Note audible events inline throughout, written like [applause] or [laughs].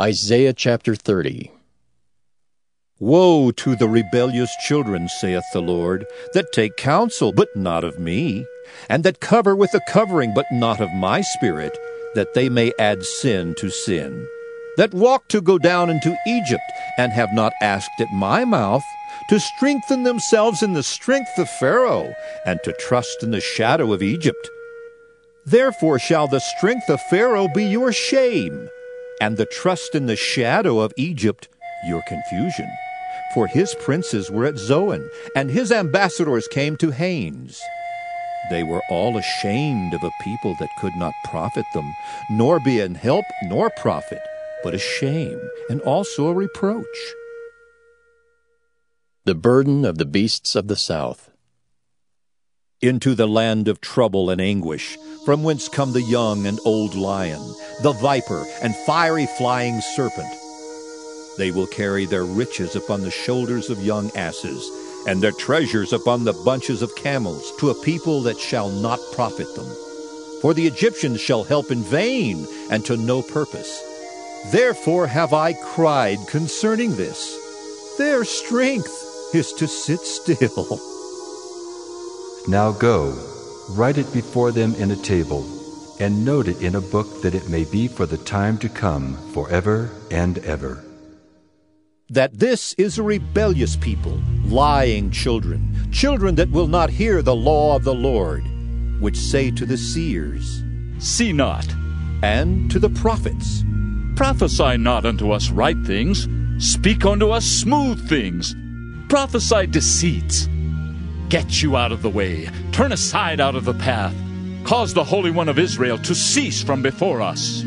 Isaiah chapter 30 Woe to the rebellious children, saith the Lord, that take counsel, but not of me, and that cover with a covering, but not of my spirit, that they may add sin to sin. That walk to go down into Egypt, and have not asked at my mouth, to strengthen themselves in the strength of Pharaoh, and to trust in the shadow of Egypt. Therefore shall the strength of Pharaoh be your shame and the trust in the shadow of Egypt your confusion. For his princes were at Zoan, and his ambassadors came to Hanes. They were all ashamed of a people that could not profit them, nor be an help nor profit, but a shame, and also a reproach. The burden of the beasts of the south. Into the land of trouble and anguish, from whence come the young and old lion, the viper and fiery flying serpent. They will carry their riches upon the shoulders of young asses, and their treasures upon the bunches of camels, to a people that shall not profit them. For the Egyptians shall help in vain, and to no purpose. Therefore have I cried concerning this. Their strength is to sit still. [laughs] Now go, write it before them in a table and note it in a book that it may be for the time to come, forever and ever. That this is a rebellious people, lying children, children that will not hear the law of the Lord, which say to the seers, See not, and to the prophets, Prophesy not unto us right things, speak unto us smooth things, prophesy deceits. Get you out of the way, turn aside out of the path. Cause the Holy One of Israel to cease from before us.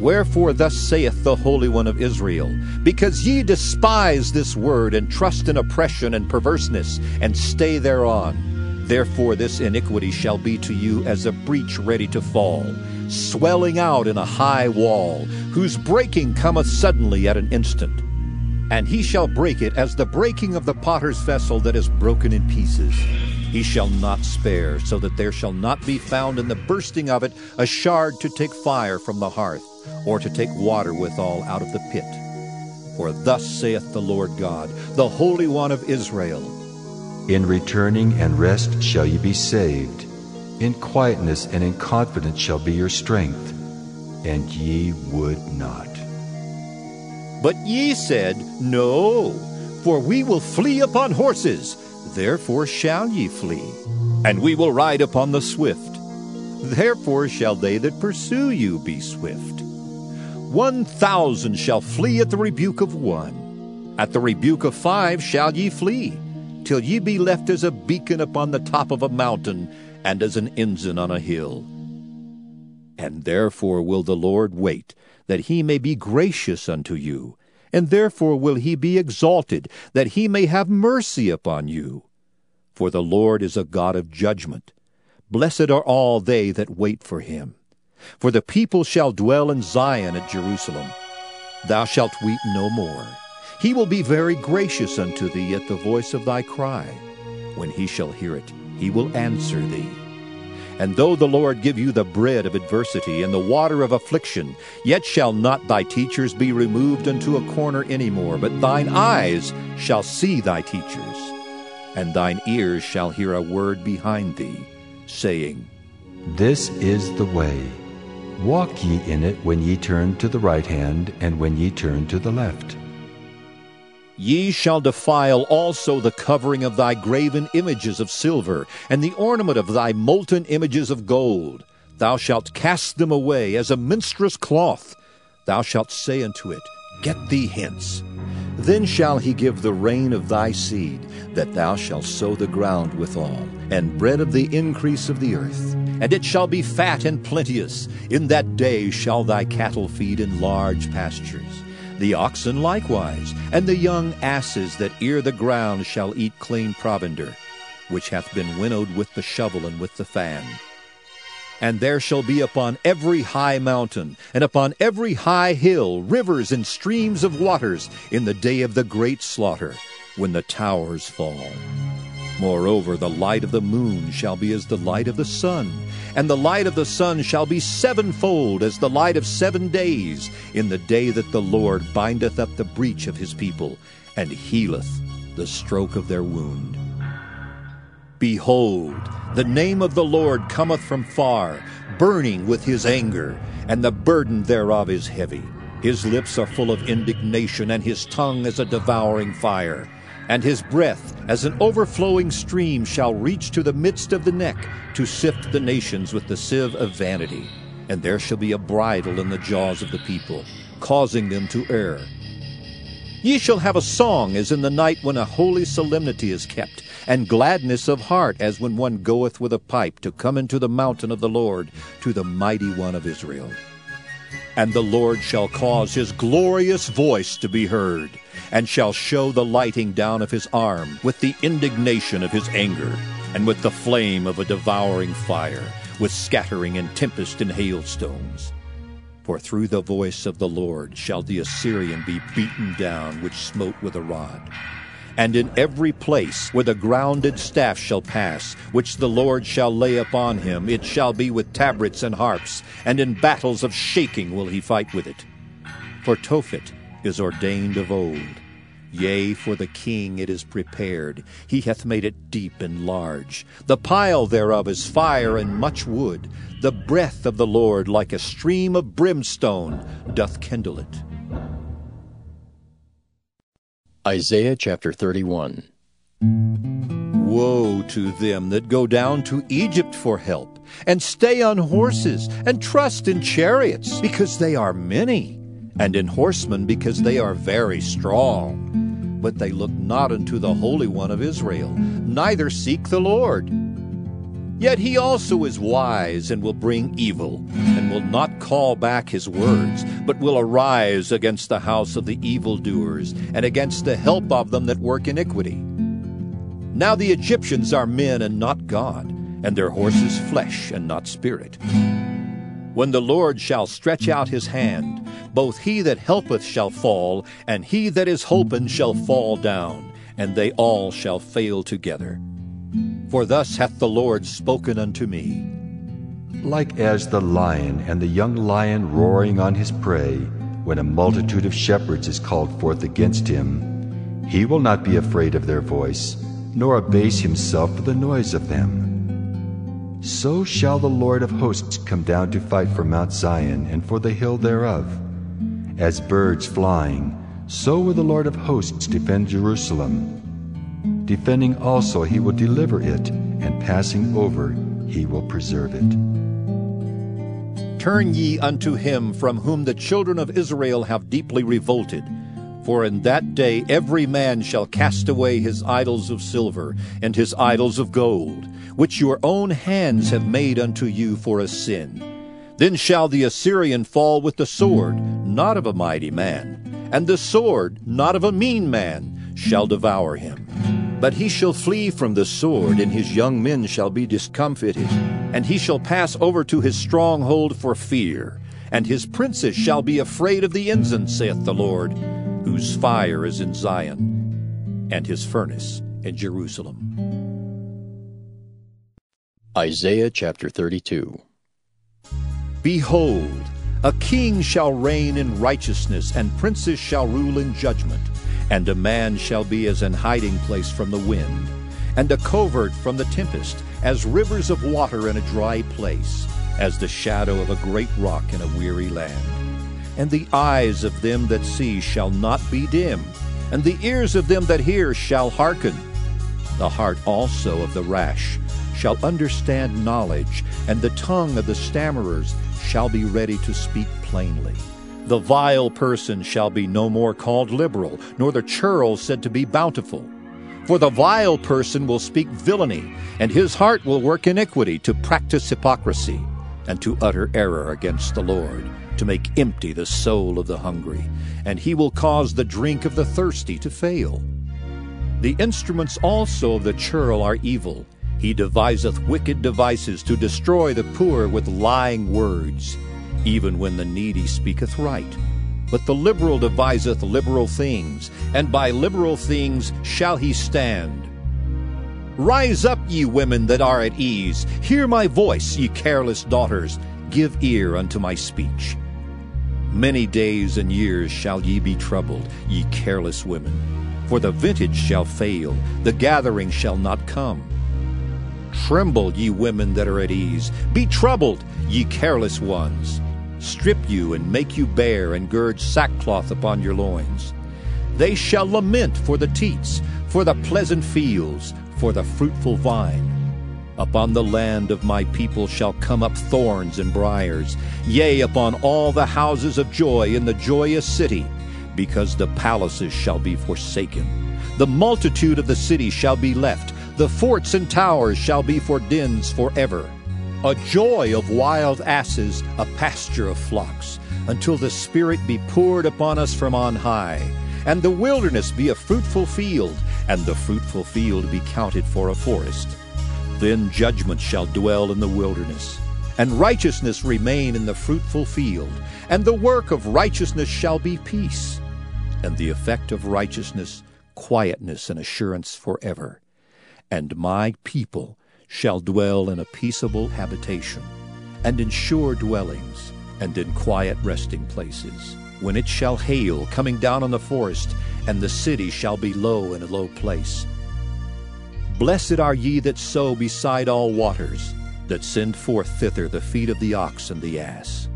Wherefore thus saith the Holy One of Israel, Because ye despise this word, and trust in oppression and perverseness, and stay thereon, therefore this iniquity shall be to you as a breach ready to fall, swelling out in a high wall, whose breaking cometh suddenly at an instant. And he shall break it as the breaking of the potter's vessel that is broken in pieces. He shall not spare, so that there shall not be found in the bursting of it a shard to take fire from the hearth, or to take water withal out of the pit. For thus saith the Lord God, the Holy One of Israel In returning and rest shall ye be saved, in quietness and in confidence shall be your strength, and ye would not. But ye said, No, for we will flee upon horses Therefore shall ye flee, and we will ride upon the swift. Therefore shall they that pursue you be swift. One thousand shall flee at the rebuke of one. At the rebuke of five shall ye flee, till ye be left as a beacon upon the top of a mountain, and as an ensign on a hill. And therefore will the Lord wait, that he may be gracious unto you, and therefore will he be exalted, that he may have mercy upon you. For the Lord is a God of judgment. Blessed are all they that wait for him. For the people shall dwell in Zion at Jerusalem. Thou shalt weep no more. He will be very gracious unto thee at the voice of thy cry. When he shall hear it, he will answer thee. And though the Lord give you the bread of adversity and the water of affliction, yet shall not thy teachers be removed unto a corner any more, but thine eyes shall see thy teachers and thine ears shall hear a word behind thee, saying, This is the way. Walk ye in it when ye turn to the right hand, and when ye turn to the left. Ye shall defile also the covering of thy graven images of silver, and the ornament of thy molten images of gold. Thou shalt cast them away as a menstruous cloth. Thou shalt say unto it, Get thee hence. Then shall he give the rain of thy seed, that thou shalt sow the ground withal, and bread of the increase of the earth. And it shall be fat and plenteous. In that day shall thy cattle feed in large pastures. The oxen likewise, and the young asses that ear the ground shall eat clean provender, which hath been winnowed with the shovel and with the fan. And there shall be upon every high mountain, and upon every high hill, rivers and streams of waters in the day of the great slaughter, when the towers fall. Moreover, the light of the moon shall be as the light of the sun, and the light of the sun shall be sevenfold as the light of seven days, in the day that the Lord bindeth up the breach of his people, and healeth the stroke of their wound. Behold, the name of the Lord cometh from far, burning with his anger, and the burden thereof is heavy. His lips are full of indignation, and his tongue is a devouring fire and his breath as an overflowing stream shall reach to the midst of the neck to sift the nations with the sieve of vanity. And there shall be a bridle in the jaws of the people, causing them to err. Ye shall have a song as in the night when a holy solemnity is kept, and gladness of heart as when one goeth with a pipe to come into the mountain of the Lord, to the mighty one of Israel. And the Lord shall cause his glorious voice to be heard and shall show the lighting down of his arm with the indignation of his anger, and with the flame of a devouring fire, with scattering and tempest and hailstones. For through the voice of the Lord shall the Assyrian be beaten down, which smote with a rod. And in every place where the grounded staff shall pass, which the Lord shall lay upon him, it shall be with tabrets and harps, and in battles of shaking will he fight with it. For Tophet is ordained of old. Yea, for the king it is prepared. He hath made it deep and large. The pile thereof is fire and much wood. The breath of the Lord, like a stream of brimstone, doth kindle it. Isaiah chapter 31 Woe to them that go down to Egypt for help, and stay on horses, and trust in chariots, because they are many and in horsemen because they are very strong. But they look not unto the Holy One of Israel, neither seek the Lord. Yet he also is wise and will bring evil, and will not call back his words, but will arise against the house of the evildoers, and against the help of them that work iniquity. Now the Egyptians are men and not God, and their horses flesh and not spirit. When the Lord shall stretch out his hand, both he that helpeth shall fall, and he that is holpen shall fall down, and they all shall fail together. For thus hath the Lord spoken unto me. Like as the lion and the young lion roaring on his prey, when a multitude of shepherds is called forth against him, he will not be afraid of their voice, nor abase himself for the noise of them. So shall the Lord of hosts come down to fight for Mount Zion and for the hill thereof. As birds flying, so will the Lord of hosts defend Jerusalem. Defending also he will deliver it, and passing over he will preserve it. Turn ye unto him from whom the children of Israel have deeply revolted. For in that day every man shall cast away his idols of silver and his idols of gold which your own hands have made unto you for a sin. Then shall the Assyrian fall with the sword, not of a mighty man, and the sword, not of a mean man, shall devour him. But he shall flee from the sword, and his young men shall be discomfited, and he shall pass over to his stronghold for fear, and his princes shall be afraid of the ensign, saith the Lord, whose fire is in Zion, and his furnace in Jerusalem. Isaiah chapter 32 Behold, a king shall reign in righteousness, and princes shall rule in judgment. And a man shall be as an hiding place from the wind, and a covert from the tempest, as rivers of water in a dry place, as the shadow of a great rock in a weary land. And the eyes of them that see shall not be dim, and the ears of them that hear shall hearken. The heart also of the rash shall understand knowledge, and the tongue of the stammerers shall be ready to speak plainly. The vile person shall be no more called liberal, nor the churl said to be bountiful. For the vile person will speak villainy, and his heart will work iniquity to practice hypocrisy, and to utter error against the Lord, to make empty the soul of the hungry, and he will cause the drink of the thirsty to fail. The instruments also of the churl are evil, he deviseth wicked devices to destroy the poor with lying words, even when the needy speaketh right. But the liberal deviseth liberal things, and by liberal things shall he stand. Rise up, ye women that are at ease. Hear my voice, ye careless daughters. Give ear unto my speech. Many days and years shall ye be troubled, ye careless women. For the vintage shall fail, the gathering shall not come. Tremble, ye women that are at ease. Be troubled, ye careless ones. Strip you and make you bare, and gird sackcloth upon your loins. They shall lament for the teats, for the pleasant fields, for the fruitful vine. Upon the land of my people shall come up thorns and briers, yea, upon all the houses of joy in the joyous city, because the palaces shall be forsaken. The multitude of the city shall be left, the forts and towers shall be for dens forever. A joy of wild asses, a pasture of flocks, until the Spirit be poured upon us from on high, and the wilderness be a fruitful field, and the fruitful field be counted for a forest. Then judgment shall dwell in the wilderness, and righteousness remain in the fruitful field, and the work of righteousness shall be peace, and the effect of righteousness quietness and assurance forever. And my people shall dwell in a peaceable habitation, and in sure dwellings, and in quiet resting places. When it shall hail, coming down on the forest, and the city shall be low in a low place. Blessed are ye that sow beside all waters, that send forth thither the feet of the ox and the ass.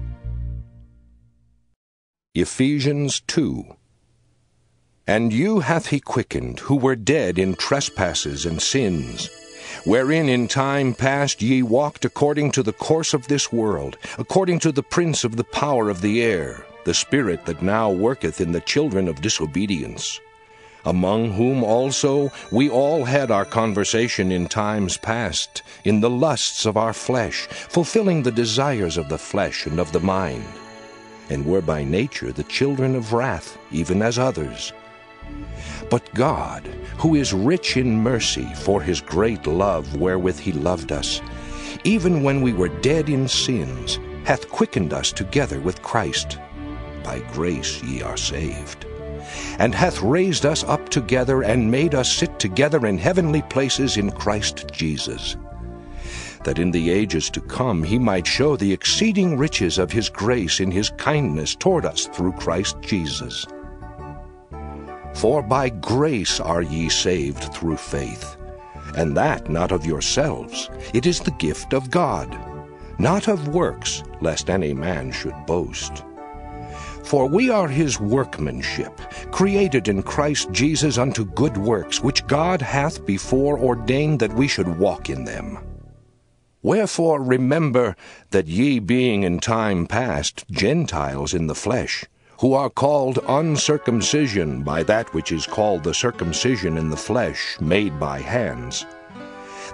Ephesians 2 And you hath he quickened, who were dead in trespasses and sins, wherein in time past ye walked according to the course of this world, according to the prince of the power of the air, the spirit that now worketh in the children of disobedience among whom also we all had our conversation in times past, in the lusts of our flesh, fulfilling the desires of the flesh and of the mind, and were by nature the children of wrath, even as others. But God, who is rich in mercy for his great love wherewith he loved us, even when we were dead in sins, hath quickened us together with Christ. By grace ye are saved and hath raised us up together and made us sit together in heavenly places in Christ Jesus, that in the ages to come he might show the exceeding riches of his grace in his kindness toward us through Christ Jesus. For by grace are ye saved through faith, and that not of yourselves, it is the gift of God, not of works, lest any man should boast. For we are his workmanship, created in Christ Jesus unto good works, which God hath before ordained that we should walk in them. Wherefore remember that ye being in time past Gentiles in the flesh, who are called uncircumcision by that which is called the circumcision in the flesh, made by hands,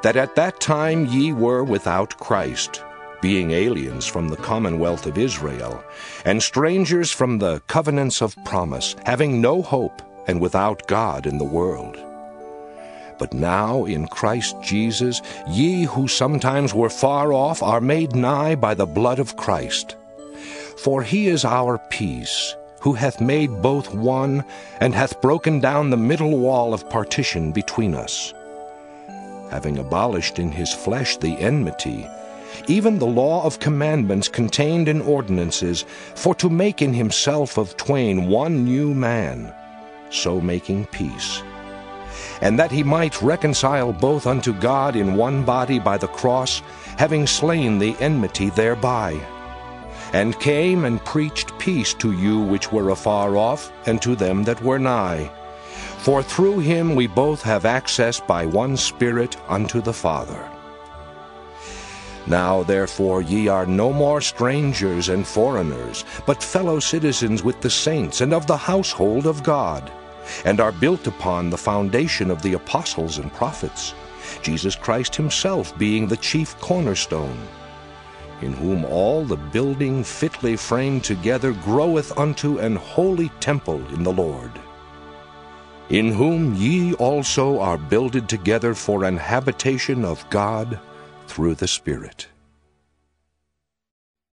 that at that time ye were without Christ, being aliens from the commonwealth of Israel, and strangers from the covenants of promise, having no hope and without God in the world. But now in Christ Jesus, ye who sometimes were far off are made nigh by the blood of Christ. For he is our peace, who hath made both one, and hath broken down the middle wall of partition between us, having abolished in his flesh the enmity, even the law of commandments contained in ordinances, for to make in himself of twain one new man, so making peace. And that he might reconcile both unto God in one body by the cross, having slain the enmity thereby. And came and preached peace to you which were afar off, and to them that were nigh. For through him we both have access by one Spirit unto the Father. Now therefore ye are no more strangers and foreigners, but fellow citizens with the saints and of the household of God, and are built upon the foundation of the apostles and prophets, Jesus Christ himself being the chief cornerstone, in whom all the building fitly framed together groweth unto an holy temple in the Lord. In whom ye also are builded together for an habitation of God through the Spirit.